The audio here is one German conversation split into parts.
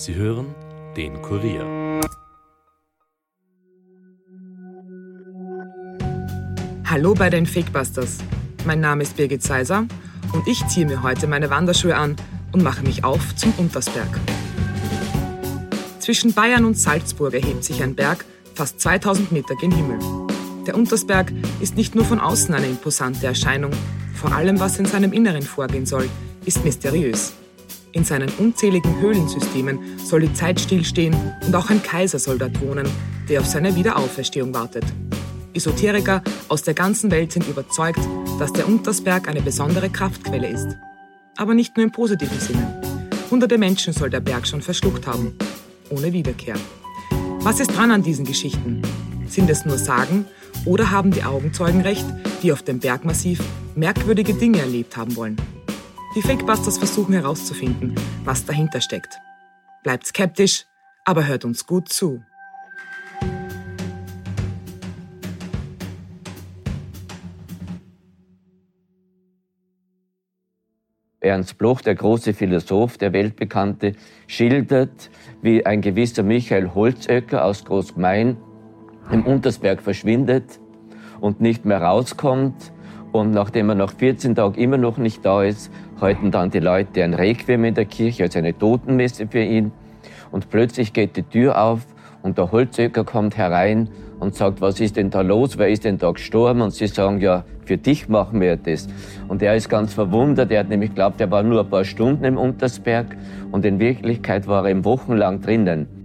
Sie hören den Kurier. Hallo bei den Fakebusters. Mein Name ist Birgit Seiser und ich ziehe mir heute meine Wanderschuhe an und mache mich auf zum Untersberg. Zwischen Bayern und Salzburg erhebt sich ein Berg fast 2000 Meter gen Himmel. Der Untersberg ist nicht nur von außen eine imposante Erscheinung, vor allem was in seinem Inneren vorgehen soll, ist mysteriös. In seinen unzähligen Höhlensystemen soll die Zeit stillstehen und auch ein Kaiser soll dort wohnen, der auf seine Wiederauferstehung wartet. Esoteriker aus der ganzen Welt sind überzeugt, dass der Untersberg eine besondere Kraftquelle ist. Aber nicht nur im positiven Sinne. Hunderte Menschen soll der Berg schon verschluckt haben. Ohne Wiederkehr. Was ist dran an diesen Geschichten? Sind es nur Sagen oder haben die Augenzeugen recht, die auf dem Bergmassiv merkwürdige Dinge erlebt haben wollen? Die Fakebusters versuchen herauszufinden, was dahinter steckt. Bleibt skeptisch, aber hört uns gut zu. Ernst Bloch, der große Philosoph, der weltbekannte, schildert, wie ein gewisser Michael Holzöcker aus Großgemein im Untersberg verschwindet und nicht mehr rauskommt. Und nachdem er nach 14 Tagen immer noch nicht da ist, halten dann die Leute ein Requiem in der Kirche, also eine Totenmesse für ihn. Und plötzlich geht die Tür auf und der Holzöcker kommt herein und sagt, was ist denn da los, wer ist denn da gestorben? Und sie sagen, ja, für dich machen wir das. Und er ist ganz verwundert, er hat nämlich geglaubt, er war nur ein paar Stunden im Untersberg und in Wirklichkeit war er eben wochenlang drinnen.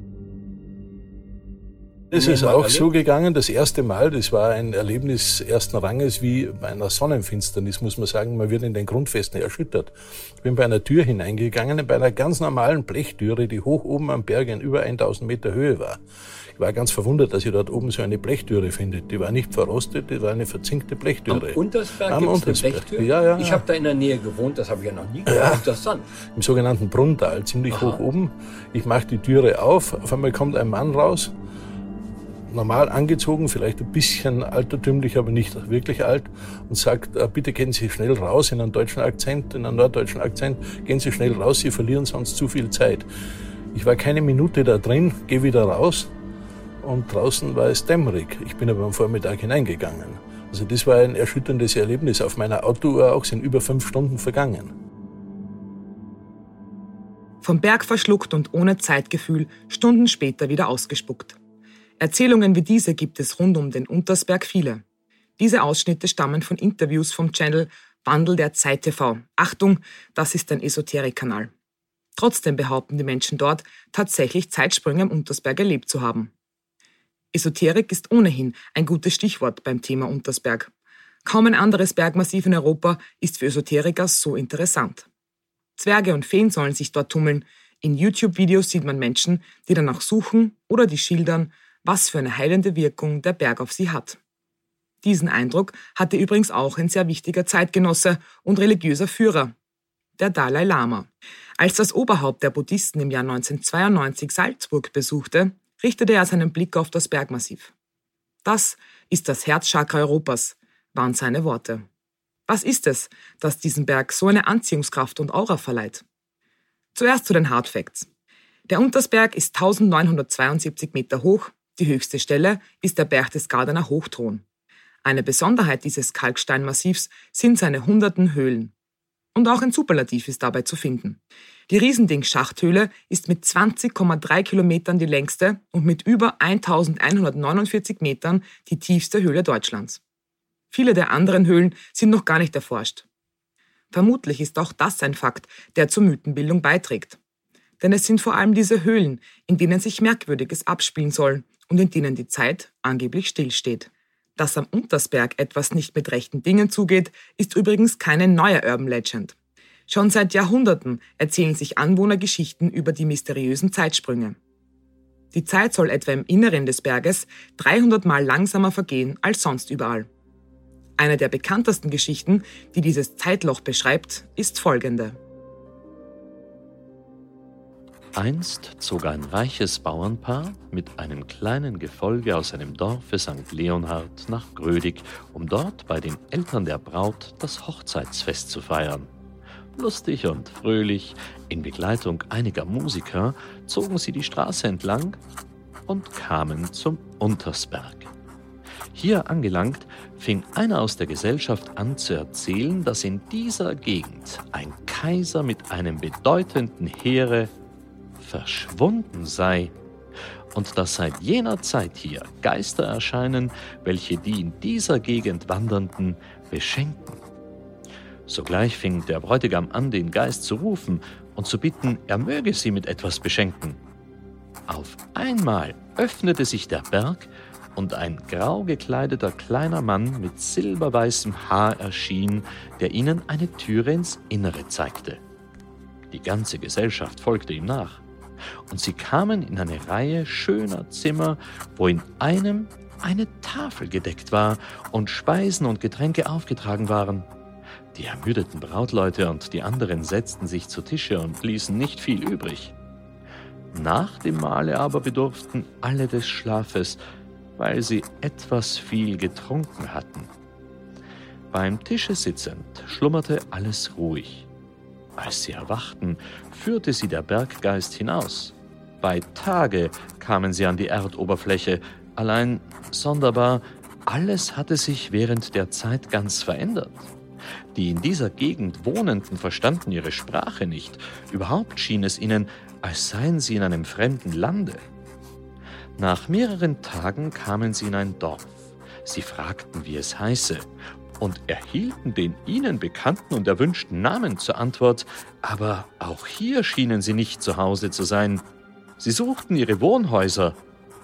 Es ist auch so gegangen, das erste Mal, das war ein Erlebnis ersten Ranges wie bei einer Sonnenfinsternis, muss man sagen, man wird in den Grundfesten erschüttert. Ich bin bei einer Tür hineingegangen, bei einer ganz normalen Blechtüre, die hoch oben am Berg in über 1000 Meter Höhe war. Ich war ganz verwundert, dass ich dort oben so eine Blechtüre finde. Die war nicht verrostet, die war eine verzinkte Blechtüre. Am Untersberg Am Untersberg. eine Blechtüre? Ja, ja. Ich habe da in der Nähe gewohnt, das habe ich ja noch nie gehört. Ja. Interessant. Im sogenannten Brunntal, ziemlich Aha. hoch oben. Ich mache die Türe auf, auf einmal kommt ein Mann raus, normal angezogen, vielleicht ein bisschen altertümlich, aber nicht wirklich alt, und sagt, äh, bitte gehen Sie schnell raus in einem deutschen Akzent, in einem norddeutschen Akzent, gehen Sie schnell raus, Sie verlieren sonst zu viel Zeit. Ich war keine Minute da drin, gehe wieder raus, und draußen war es dämmerig. Ich bin aber am Vormittag hineingegangen. Also das war ein erschütterndes Erlebnis. Auf meiner Autouhr auch sind über fünf Stunden vergangen. Vom Berg verschluckt und ohne Zeitgefühl, Stunden später wieder ausgespuckt. Erzählungen wie diese gibt es rund um den Untersberg viele. Diese Ausschnitte stammen von Interviews vom Channel Wandel der Zeit TV. Achtung, das ist ein Esoterik-Kanal. Trotzdem behaupten die Menschen dort, tatsächlich Zeitsprünge am Untersberg erlebt zu haben. Esoterik ist ohnehin ein gutes Stichwort beim Thema Untersberg. Kaum ein anderes Bergmassiv in Europa ist für Esoteriker so interessant. Zwerge und Feen sollen sich dort tummeln. In YouTube-Videos sieht man Menschen, die danach suchen oder die schildern, was für eine heilende Wirkung der Berg auf sie hat. Diesen Eindruck hatte übrigens auch ein sehr wichtiger Zeitgenosse und religiöser Führer, der Dalai Lama. Als das Oberhaupt der Buddhisten im Jahr 1992 Salzburg besuchte, richtete er seinen Blick auf das Bergmassiv. Das ist das Herzchakra Europas, waren seine Worte. Was ist es, das diesem Berg so eine Anziehungskraft und Aura verleiht? Zuerst zu den Hard Facts. Der Untersberg ist 1972 Meter hoch, die höchste Stelle ist der Berchtesgadener Hochthron. Eine Besonderheit dieses Kalksteinmassivs sind seine hunderten Höhlen. Und auch ein Superlativ ist dabei zu finden. Die Riesending-Schachthöhle ist mit 20,3 Kilometern die längste und mit über 1149 Metern die tiefste Höhle Deutschlands. Viele der anderen Höhlen sind noch gar nicht erforscht. Vermutlich ist auch das ein Fakt, der zur Mythenbildung beiträgt. Denn es sind vor allem diese Höhlen, in denen sich Merkwürdiges abspielen soll und in denen die Zeit angeblich stillsteht. Dass am Untersberg etwas nicht mit rechten Dingen zugeht, ist übrigens keine neue Urban Legend. Schon seit Jahrhunderten erzählen sich Anwohner Geschichten über die mysteriösen Zeitsprünge. Die Zeit soll etwa im Inneren des Berges 300 Mal langsamer vergehen als sonst überall. Eine der bekanntesten Geschichten, die dieses Zeitloch beschreibt, ist folgende. Einst zog ein reiches Bauernpaar mit einem kleinen Gefolge aus seinem Dorfe St. Leonhard nach Grödig, um dort bei den Eltern der Braut das Hochzeitsfest zu feiern. Lustig und fröhlich, in Begleitung einiger Musiker, zogen sie die Straße entlang und kamen zum Untersberg. Hier angelangt, fing einer aus der Gesellschaft an zu erzählen, dass in dieser Gegend ein Kaiser mit einem bedeutenden Heere verschwunden sei und dass seit jener Zeit hier Geister erscheinen, welche die in dieser Gegend Wandernden beschenken. Sogleich fing der Bräutigam an, den Geist zu rufen und zu bitten, er möge sie mit etwas beschenken. Auf einmal öffnete sich der Berg und ein grau gekleideter kleiner Mann mit silberweißem Haar erschien, der ihnen eine Türe ins Innere zeigte. Die ganze Gesellschaft folgte ihm nach, und sie kamen in eine Reihe schöner Zimmer, wo in einem eine Tafel gedeckt war und Speisen und Getränke aufgetragen waren. Die ermüdeten Brautleute und die anderen setzten sich zu Tische und ließen nicht viel übrig. Nach dem Mahle aber bedurften alle des Schlafes, weil sie etwas viel getrunken hatten. Beim Tische sitzend schlummerte alles ruhig. Als sie erwachten, führte sie der Berggeist hinaus. Bei Tage kamen sie an die Erdoberfläche, allein sonderbar, alles hatte sich während der Zeit ganz verändert. Die in dieser Gegend Wohnenden verstanden ihre Sprache nicht, überhaupt schien es ihnen, als seien sie in einem fremden Lande. Nach mehreren Tagen kamen sie in ein Dorf. Sie fragten, wie es heiße, und erhielten den ihnen bekannten und erwünschten Namen zur Antwort, aber auch hier schienen sie nicht zu Hause zu sein. Sie suchten ihre Wohnhäuser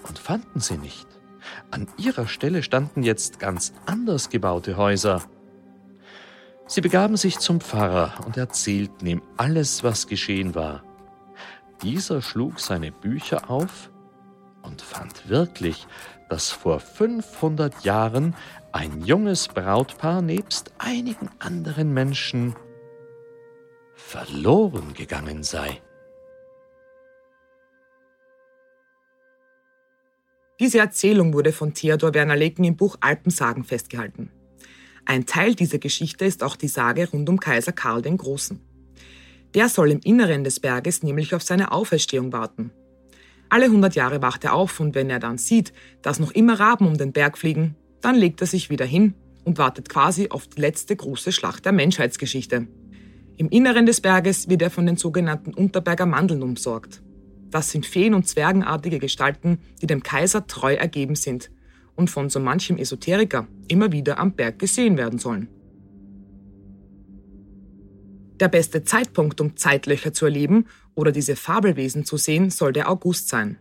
und fanden sie nicht. An ihrer Stelle standen jetzt ganz anders gebaute Häuser. Sie begaben sich zum Pfarrer und erzählten ihm alles, was geschehen war. Dieser schlug seine Bücher auf und fand wirklich, dass vor 500 Jahren ein junges Brautpaar nebst einigen anderen Menschen verloren gegangen sei. Diese Erzählung wurde von Theodor Werner Leken im Buch Alpensagen festgehalten. Ein Teil dieser Geschichte ist auch die Sage rund um Kaiser Karl den Großen. Der soll im Inneren des Berges nämlich auf seine Auferstehung warten. Alle 100 Jahre wacht er auf und wenn er dann sieht, dass noch immer Raben um den Berg fliegen, dann legt er sich wieder hin und wartet quasi auf die letzte große Schlacht der Menschheitsgeschichte. Im Inneren des Berges wird er von den sogenannten Unterberger Mandeln umsorgt. Das sind feen- und zwergenartige Gestalten, die dem Kaiser treu ergeben sind und von so manchem Esoteriker immer wieder am Berg gesehen werden sollen. Der beste Zeitpunkt, um Zeitlöcher zu erleben oder diese Fabelwesen zu sehen, soll der August sein.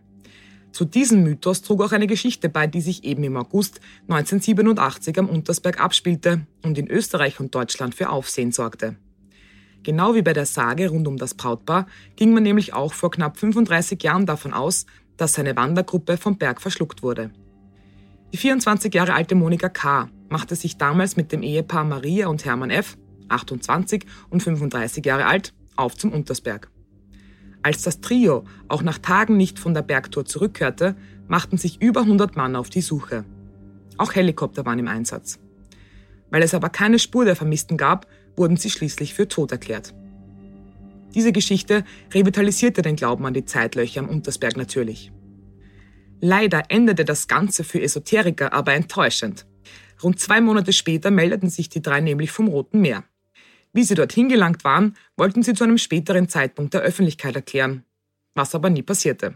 Zu diesem Mythos trug auch eine Geschichte bei, die sich eben im August 1987 am Untersberg abspielte und in Österreich und Deutschland für Aufsehen sorgte. Genau wie bei der Sage rund um das Brautpaar ging man nämlich auch vor knapp 35 Jahren davon aus, dass seine Wandergruppe vom Berg verschluckt wurde. Die 24 Jahre alte Monika K. machte sich damals mit dem Ehepaar Maria und Hermann F. 28 und 35 Jahre alt, auf zum Untersberg. Als das Trio auch nach Tagen nicht von der Bergtour zurückkehrte, machten sich über 100 Mann auf die Suche. Auch Helikopter waren im Einsatz. Weil es aber keine Spur der Vermissten gab, wurden sie schließlich für tot erklärt. Diese Geschichte revitalisierte den Glauben an die Zeitlöcher am Untersberg natürlich. Leider endete das Ganze für Esoteriker aber enttäuschend. Rund zwei Monate später meldeten sich die drei nämlich vom Roten Meer. Wie sie dorthin gelangt waren, wollten sie zu einem späteren Zeitpunkt der Öffentlichkeit erklären, was aber nie passierte.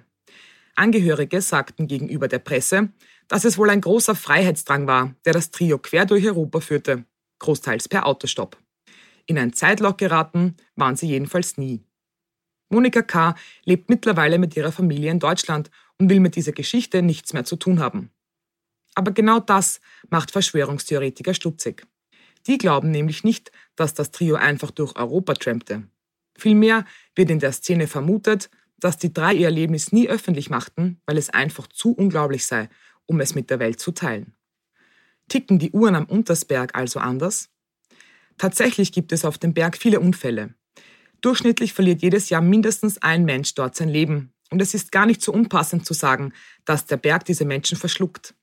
Angehörige sagten gegenüber der Presse, dass es wohl ein großer Freiheitsdrang war, der das Trio quer durch Europa führte, großteils per Autostopp. In ein Zeitloch geraten waren sie jedenfalls nie. Monika K. lebt mittlerweile mit ihrer Familie in Deutschland und will mit dieser Geschichte nichts mehr zu tun haben. Aber genau das macht Verschwörungstheoretiker stutzig. Die glauben nämlich nicht, dass das Trio einfach durch Europa trampte. Vielmehr wird in der Szene vermutet, dass die drei ihr Erlebnis nie öffentlich machten, weil es einfach zu unglaublich sei, um es mit der Welt zu teilen. Ticken die Uhren am Untersberg also anders? Tatsächlich gibt es auf dem Berg viele Unfälle. Durchschnittlich verliert jedes Jahr mindestens ein Mensch dort sein Leben. Und es ist gar nicht so unpassend zu sagen, dass der Berg diese Menschen verschluckt.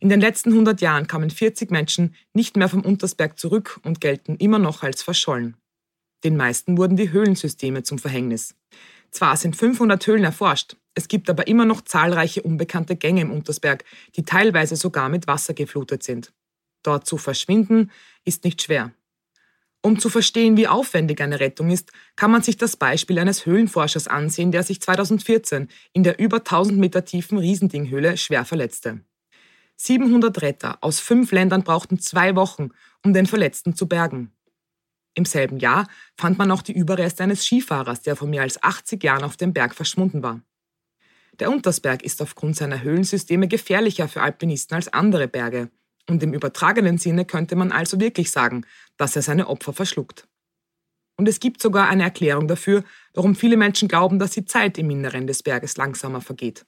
In den letzten 100 Jahren kamen 40 Menschen nicht mehr vom Untersberg zurück und gelten immer noch als verschollen. Den meisten wurden die Höhlensysteme zum Verhängnis. Zwar sind 500 Höhlen erforscht, es gibt aber immer noch zahlreiche unbekannte Gänge im Untersberg, die teilweise sogar mit Wasser geflutet sind. Dort zu verschwinden ist nicht schwer. Um zu verstehen, wie aufwendig eine Rettung ist, kann man sich das Beispiel eines Höhlenforschers ansehen, der sich 2014 in der über 1000 Meter tiefen Riesendinghöhle schwer verletzte. 700 Retter aus fünf Ländern brauchten zwei Wochen, um den Verletzten zu bergen. Im selben Jahr fand man auch die Überreste eines Skifahrers, der vor mehr als 80 Jahren auf dem Berg verschwunden war. Der Untersberg ist aufgrund seiner Höhlensysteme gefährlicher für Alpinisten als andere Berge, und im übertragenen Sinne könnte man also wirklich sagen, dass er seine Opfer verschluckt. Und es gibt sogar eine Erklärung dafür, warum viele Menschen glauben, dass die Zeit im Inneren des Berges langsamer vergeht.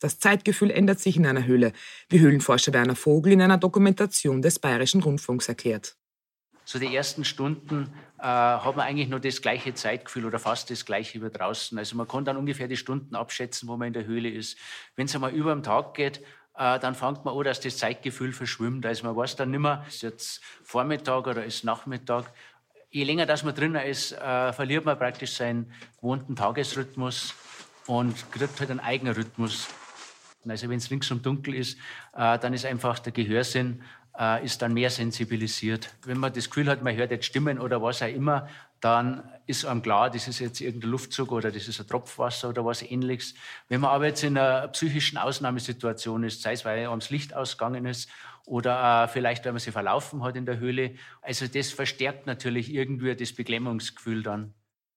Das Zeitgefühl ändert sich in einer Höhle, wie Höhlenforscher Werner Vogel in einer Dokumentation des Bayerischen Rundfunks erklärt. So die ersten Stunden äh, hat man eigentlich nur das gleiche Zeitgefühl oder fast das gleiche wie draußen. Also man kann dann ungefähr die Stunden abschätzen, wo man in der Höhle ist. Wenn es einmal über den Tag geht, äh, dann fängt man an, dass das Zeitgefühl verschwimmt. Also man weiß dann nicht mehr, ist jetzt Vormittag oder ist Nachmittag. Je länger dass man drinnen ist, äh, verliert man praktisch seinen gewohnten Tagesrhythmus und kriegt halt einen eigenen Rhythmus. Also wenn es ringsum dunkel ist, äh, dann ist einfach der Gehörsinn äh, ist dann mehr sensibilisiert. Wenn man das Gefühl hat, man hört jetzt Stimmen oder was auch immer, dann ist einem klar, das ist jetzt irgendein Luftzug oder das ist ein Tropfwasser oder was ähnliches. Wenn man aber jetzt in einer psychischen Ausnahmesituation ist, sei es, weil einem das Licht ausgegangen ist oder äh, vielleicht, weil man sich verlaufen hat in der Höhle, also das verstärkt natürlich irgendwie das Beklemmungsgefühl dann.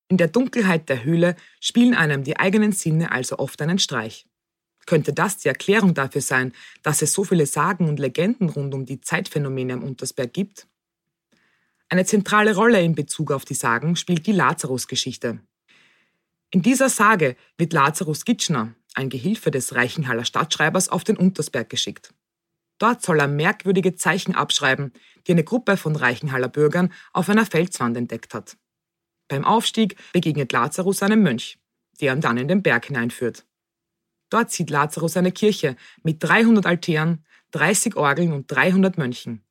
In der Dunkelheit der Höhle spielen einem die eigenen Sinne also oft einen Streich. Könnte das die Erklärung dafür sein, dass es so viele Sagen und Legenden rund um die Zeitphänomene am Untersberg gibt? Eine zentrale Rolle in Bezug auf die Sagen spielt die Lazarus-Geschichte. In dieser Sage wird Lazarus Gitschner, ein Gehilfe des Reichenhaller Stadtschreibers, auf den Untersberg geschickt. Dort soll er merkwürdige Zeichen abschreiben, die eine Gruppe von Reichenhaller Bürgern auf einer Felswand entdeckt hat. Beim Aufstieg begegnet Lazarus einem Mönch, der ihn dann in den Berg hineinführt. Dort sieht Lazarus eine Kirche mit 300 Altären, 30 Orgeln und 300 Mönchen.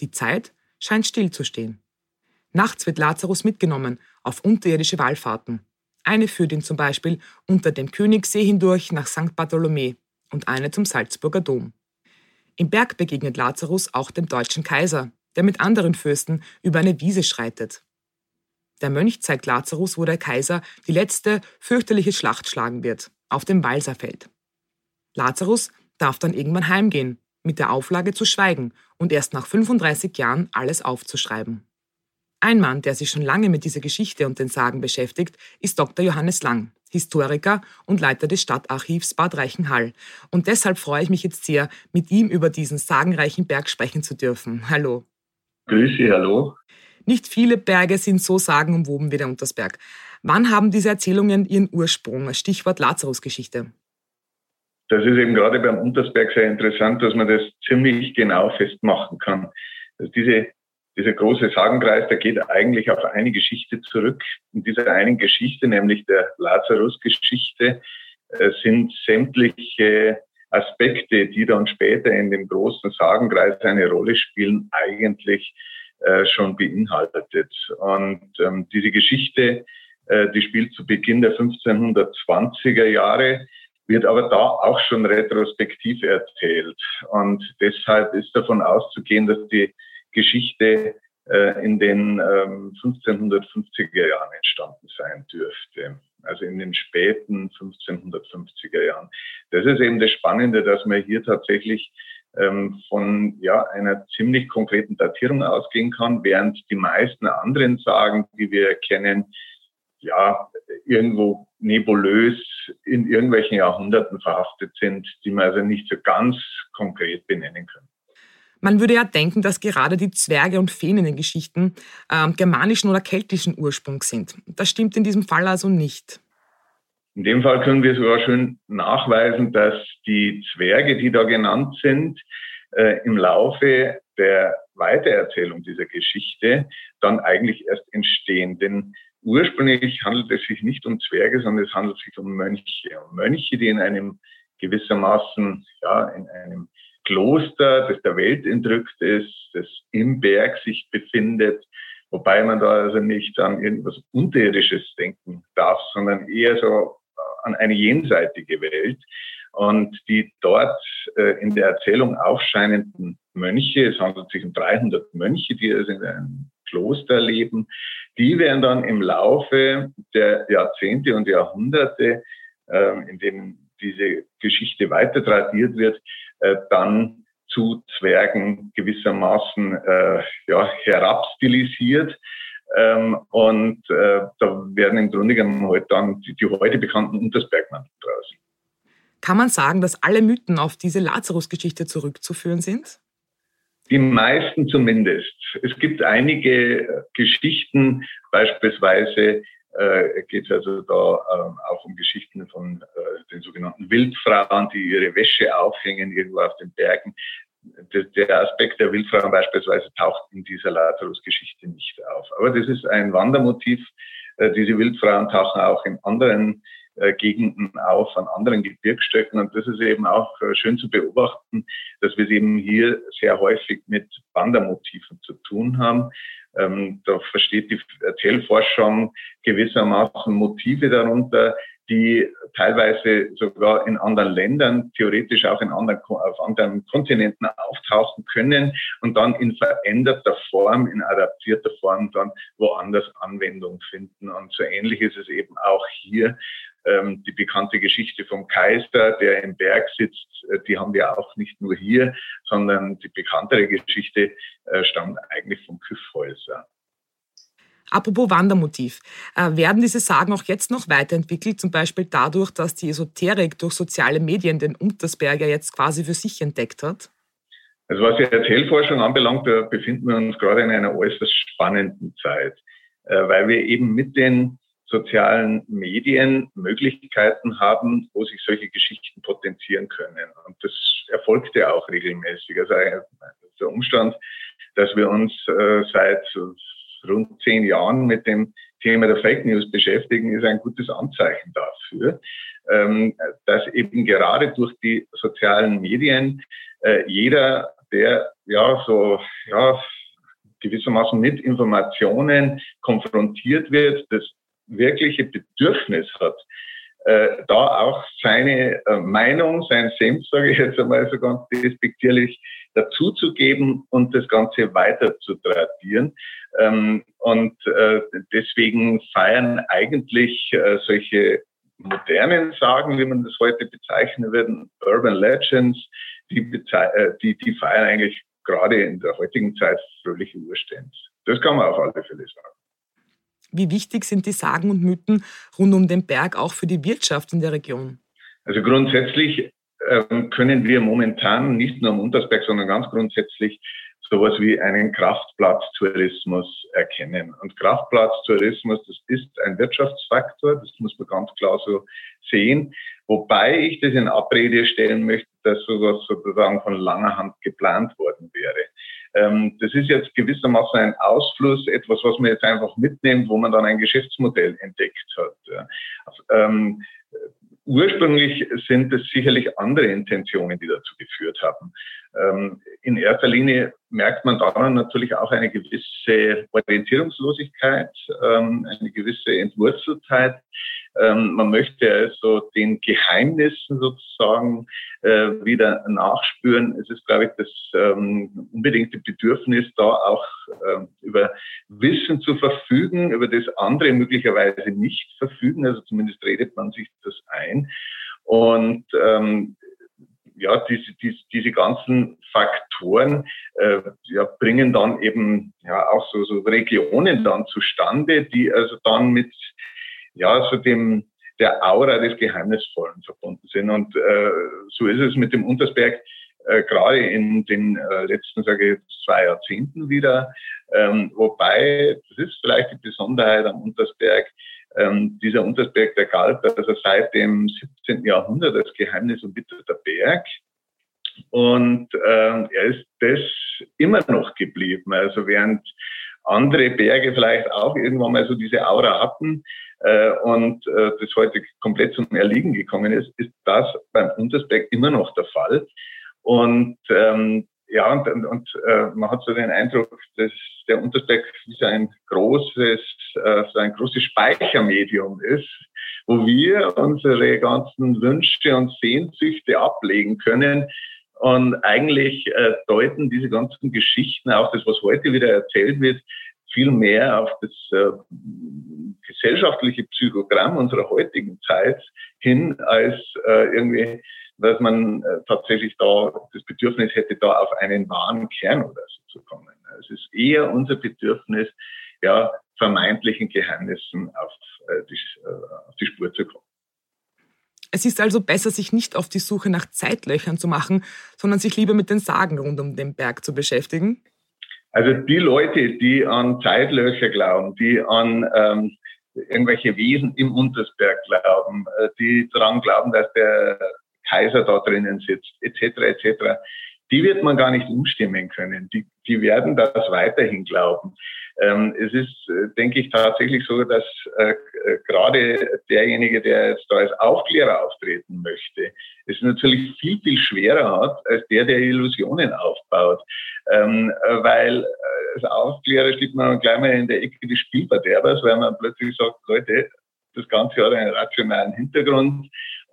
Die Zeit scheint stillzustehen. Nachts wird Lazarus mitgenommen auf unterirdische Wallfahrten. Eine führt ihn zum Beispiel unter dem Königssee hindurch nach St. Bartholomä und eine zum Salzburger Dom. Im Berg begegnet Lazarus auch dem deutschen Kaiser, der mit anderen Fürsten über eine Wiese schreitet. Der Mönch zeigt Lazarus, wo der Kaiser die letzte fürchterliche Schlacht schlagen wird auf dem Walserfeld. Lazarus darf dann irgendwann heimgehen, mit der Auflage zu schweigen und erst nach 35 Jahren alles aufzuschreiben. Ein Mann, der sich schon lange mit dieser Geschichte und den Sagen beschäftigt, ist Dr. Johannes Lang, Historiker und Leiter des Stadtarchivs Bad Reichenhall. Und deshalb freue ich mich jetzt sehr, mit ihm über diesen sagenreichen Berg sprechen zu dürfen. Hallo. Grüße, hallo. Nicht viele Berge sind so sagenumwoben wie der Untersberg. Wann haben diese Erzählungen ihren Ursprung? Stichwort Lazarus-Geschichte. Das ist eben gerade beim Untersberg sehr interessant, dass man das ziemlich genau festmachen kann. Also diese, dieser große Sagenkreis, der geht eigentlich auf eine Geschichte zurück. In dieser einen Geschichte, nämlich der Lazarus-Geschichte, äh, sind sämtliche Aspekte, die dann später in dem großen Sagenkreis eine Rolle spielen, eigentlich äh, schon beinhaltet. Und ähm, diese Geschichte äh, die spielt zu Beginn der 1520er Jahre, wird aber da auch schon retrospektiv erzählt. Und deshalb ist davon auszugehen, dass die Geschichte äh, in den 1550er ähm, Jahren entstanden sein dürfte. Also in den späten 1550er Jahren. Das ist eben das Spannende, dass man hier tatsächlich von ja, einer ziemlich konkreten Datierung ausgehen kann, während die meisten anderen Sagen, die wir kennen, ja, irgendwo nebulös in irgendwelchen Jahrhunderten verhaftet sind, die man also nicht so ganz konkret benennen kann. Man würde ja denken, dass gerade die Zwerge und Feen in den Geschichten äh, germanischen oder keltischen Ursprungs sind. Das stimmt in diesem Fall also nicht. In dem Fall können wir sogar schön nachweisen, dass die Zwerge, die da genannt sind, äh, im Laufe der Weitererzählung dieser Geschichte dann eigentlich erst entstehen. Denn Ursprünglich handelt es sich nicht um Zwerge, sondern es handelt sich um Mönche. Um Mönche, die in einem gewissermaßen, ja, in einem Kloster, das der Welt entrückt ist, das im Berg sich befindet, Wobei man da also nicht an irgendwas Unterirdisches denken darf, sondern eher so an eine jenseitige Welt. Und die dort äh, in der Erzählung aufscheinenden Mönche, es handelt sich um 300 Mönche, die also in einem Kloster leben, die werden dann im Laufe der Jahrzehnte und Jahrhunderte, äh, in denen diese Geschichte weiter tradiert wird, äh, dann zu Zwergen gewissermaßen äh, ja, herabstilisiert. Ähm, und äh, da werden im Grunde genommen heute dann die, die heute bekannten Untersbergmantel draus. Kann man sagen, dass alle Mythen auf diese Lazarus-Geschichte zurückzuführen sind? Die meisten zumindest. Es gibt einige Geschichten, beispielsweise äh, geht es also da äh, auch um Geschichten von äh, den sogenannten Wildfrauen, die ihre Wäsche aufhängen irgendwo auf den Bergen. Der Aspekt der Wildfrauen beispielsweise taucht in dieser Lazarus-Geschichte nicht auf. Aber das ist ein Wandermotiv. Äh, diese Wildfrauen tauchen auch in anderen äh, Gegenden auf, an anderen Gebirgsstöcken. Und das ist eben auch äh, schön zu beobachten, dass wir es eben hier sehr häufig mit Wandermotiven zu tun haben. Ähm, da versteht die Erzählforschung gewissermaßen Motive darunter, die teilweise sogar in anderen Ländern, theoretisch auch in anderen, auf anderen Kontinenten auftauchen können und dann in veränderter Form, in adaptierter Form dann woanders Anwendung finden. Und so ähnlich ist es eben auch hier ähm, die bekannte Geschichte vom Kaiser, der im Berg sitzt, äh, die haben wir auch nicht nur hier, sondern die bekanntere Geschichte äh, stammt eigentlich vom Küffhäuser. Apropos Wandermotiv. Äh, werden diese Sagen auch jetzt noch weiterentwickelt, zum Beispiel dadurch, dass die Esoterik durch soziale Medien den Untersberger jetzt quasi für sich entdeckt hat? Also was die Erzählforschung anbelangt, da befinden wir uns gerade in einer äußerst spannenden Zeit, äh, weil wir eben mit den sozialen Medien Möglichkeiten haben, wo sich solche Geschichten potenzieren können. Und das erfolgt ja auch regelmäßig. Also äh, der Umstand, dass wir uns seit rund zehn Jahren mit dem Thema der Fake News beschäftigen, ist ein gutes Anzeichen dafür, ähm, dass eben gerade durch die sozialen Medien äh, jeder, der ja so ja gewissermaßen mit Informationen konfrontiert wird, das wirkliche Bedürfnis hat, äh, da auch seine äh, Meinung, sein Senf, sage ich jetzt einmal so ganz despektierlich, dazuzugeben und das Ganze weiter zu tradieren. Ähm, und äh, deswegen feiern eigentlich äh, solche modernen Sagen, wie man das heute bezeichnen würden, Urban Legends, die, äh, die, die feiern eigentlich gerade in der heutigen Zeit fröhliche Urstände. Das kann man auf alle Fälle sagen. Wie wichtig sind die Sagen und Mythen rund um den Berg auch für die Wirtschaft in der Region? Also grundsätzlich können wir momentan nicht nur am Untersberg, sondern ganz grundsätzlich sowas wie einen Kraftplatztourismus erkennen. Und Kraftplatztourismus, das ist ein Wirtschaftsfaktor, das muss man ganz klar so sehen. Wobei ich das in Abrede stellen möchte, dass sowas sozusagen von langer Hand geplant worden wäre. Ähm, das ist jetzt gewissermaßen ein Ausfluss, etwas, was man jetzt einfach mitnimmt, wo man dann ein Geschäftsmodell entdeckt hat. Ursprünglich sind es sicherlich andere Intentionen, die dazu geführt haben. Ähm, in erster Linie merkt man daran natürlich auch eine gewisse Orientierungslosigkeit, ähm, eine gewisse Entwurzeltheit. Ähm, man möchte also den Geheimnissen sozusagen äh, wieder nachspüren. Es ist, glaube ich, das unbedingte Bedürfnis, da auch über Wissen zu verfügen, über das andere möglicherweise nicht verfügen. Also zumindest redet man sich das ein. Und ähm, ja, diese, diese, diese ganzen Faktoren äh, ja, bringen dann eben ja auch so, so Regionen dann zustande, die also dann mit ja so dem der Aura des Geheimnisvollen verbunden sind. Und äh, so ist es mit dem Untersberg äh, gerade in den äh, letzten, sage ich zwei Jahrzehnten wieder. Ähm, wobei, das ist vielleicht die Besonderheit am Untersberg, ähm, dieser Untersberg, der galt also seit dem 17. Jahrhundert als Geheimnis umwitterter Berg. Und äh, er ist das immer noch geblieben. Also während andere Berge vielleicht auch irgendwann mal so diese Aura hatten äh, und äh, das heute komplett zum Erliegen gekommen ist, ist das beim Untersberg immer noch der Fall. Und ähm, ja, und, und, und äh, man hat so den Eindruck, dass der Untersberg wie so ein großes, äh, so ein großes Speichermedium ist, wo wir unsere ganzen Wünsche und Sehnsüchte ablegen können. Und eigentlich äh, deuten diese ganzen Geschichten, auch das, was heute wieder erzählt wird, viel mehr auf das äh, gesellschaftliche Psychogramm unserer heutigen Zeit hin, als äh, irgendwie, dass man äh, tatsächlich da das Bedürfnis hätte, da auf einen wahren Kern oder so zu kommen. Es ist eher unser Bedürfnis, ja, vermeintlichen Geheimnissen auf, äh, die, äh, auf die Spur zu kommen. Es ist also besser, sich nicht auf die Suche nach Zeitlöchern zu machen, sondern sich lieber mit den Sagen rund um den Berg zu beschäftigen? Also die Leute, die an Zeitlöcher glauben, die an ähm, irgendwelche Wesen im Untersberg glauben, die daran glauben, dass der Kaiser da drinnen sitzt, etc., etc., die wird man gar nicht umstimmen können. Die, die werden das weiterhin glauben. Ähm, es ist, äh, denke ich, tatsächlich so, dass äh, äh, gerade derjenige, der jetzt da als Aufklärer auftreten möchte, es natürlich viel, viel schwerer hat, als der, der Illusionen aufbaut. Ähm, äh, weil als Aufklärer steht man gleich mal in der Ecke des Spielverderbers, weil man plötzlich sagt, Leute, das Ganze hat einen rationalen Hintergrund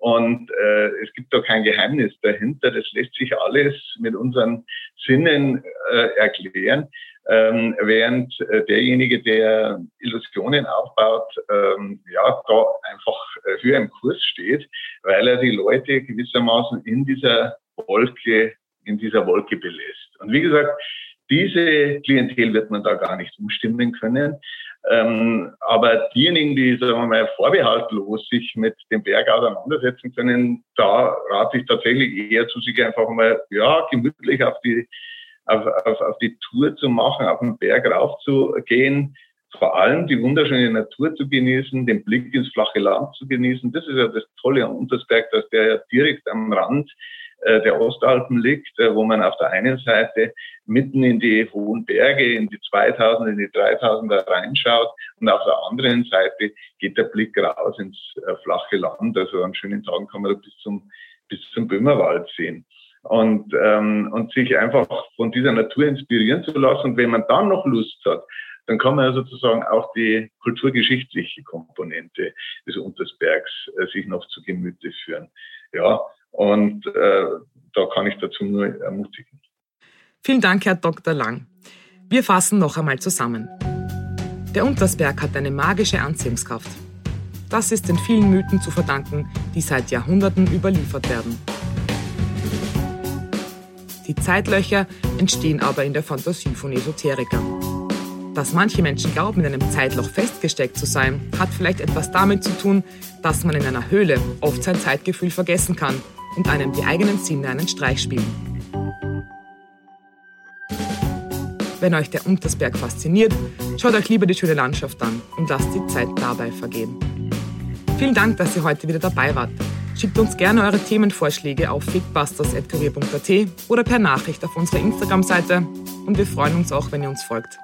und äh, es gibt da kein Geheimnis dahinter. Das lässt sich alles mit unseren Sinnen äh, erklären. Ähm, während äh, derjenige, der Illusionen aufbaut, ähm, ja, da einfach äh, höher im Kurs steht, weil er die Leute gewissermaßen in dieser Wolke, in dieser Wolke belässt. Und wie gesagt, diese Klientel wird man da gar nicht umstimmen können. Ähm, aber diejenigen, die, sagen wir mal, vorbehaltlos sich mit dem Berg auseinandersetzen können, da rate ich tatsächlich eher zu sich einfach mal, ja, gemütlich auf die, auf, auf, auf die Tour zu machen, auf den Berg raufzugehen, vor allem die wunderschöne Natur zu genießen, den Blick ins flache Land zu genießen. Das ist ja das Tolle am Untersberg, dass der ja direkt am Rand der Ostalpen liegt, äh, wo man auf der einen Seite mitten in die hohen Berge, in die 2000, in die 3000er reinschaut und auf der anderen Seite geht der Blick raus ins äh, flache Land. Also an schönen Tagen kann man bis zum, bis zum Böhmerwald sehen. Und, ähm, und sich einfach von dieser Natur inspirieren zu lassen. Und wenn man dann noch Lust hat, dann kann man ja sozusagen auch die kulturgeschichtliche Komponente des Untersbergs äh, sich noch zu Gemüte führen. Ja, und äh, da kann ich dazu nur ermutigen. Vielen Dank, Herr Dr. Lang. Wir fassen noch einmal zusammen. Der Untersberg hat eine magische Anziehungskraft. Das ist den vielen Mythen zu verdanken, die seit Jahrhunderten überliefert werden. Die Zeitlöcher entstehen aber in der Fantasie von Esoterikern. Dass manche Menschen glauben, in einem Zeitloch festgesteckt zu sein, hat vielleicht etwas damit zu tun, dass man in einer Höhle oft sein Zeitgefühl vergessen kann und einem die eigenen Sinne einen Streich spielen. Wenn euch der Untersberg fasziniert, schaut euch lieber die schöne Landschaft an und lasst die Zeit dabei vergehen. Vielen Dank, dass ihr heute wieder dabei wart. Schickt uns gerne eure Themenvorschläge auf figbusters.kurier.at oder per Nachricht auf unserer Instagram-Seite und wir freuen uns auch, wenn ihr uns folgt.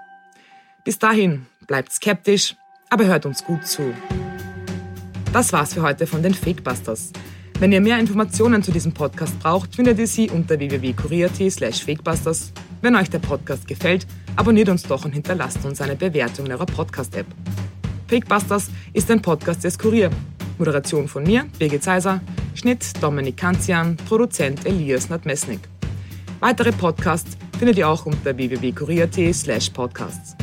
Bis dahin, bleibt skeptisch, aber hört uns gut zu. Das war's für heute von den Fakebusters. Wenn ihr mehr Informationen zu diesem Podcast braucht, findet ihr sie unter www.kurier.at slash fakebusters. Wenn euch der Podcast gefällt, abonniert uns doch und hinterlasst uns eine Bewertung in eurer Podcast-App. Fakebusters ist ein Podcast des Kurier. Moderation von mir, Birgit Seiser, Schnitt Dominik Kanzian, Produzent Elias Nadmesnik. Weitere Podcasts findet ihr auch unter www.kurier.at slash podcasts.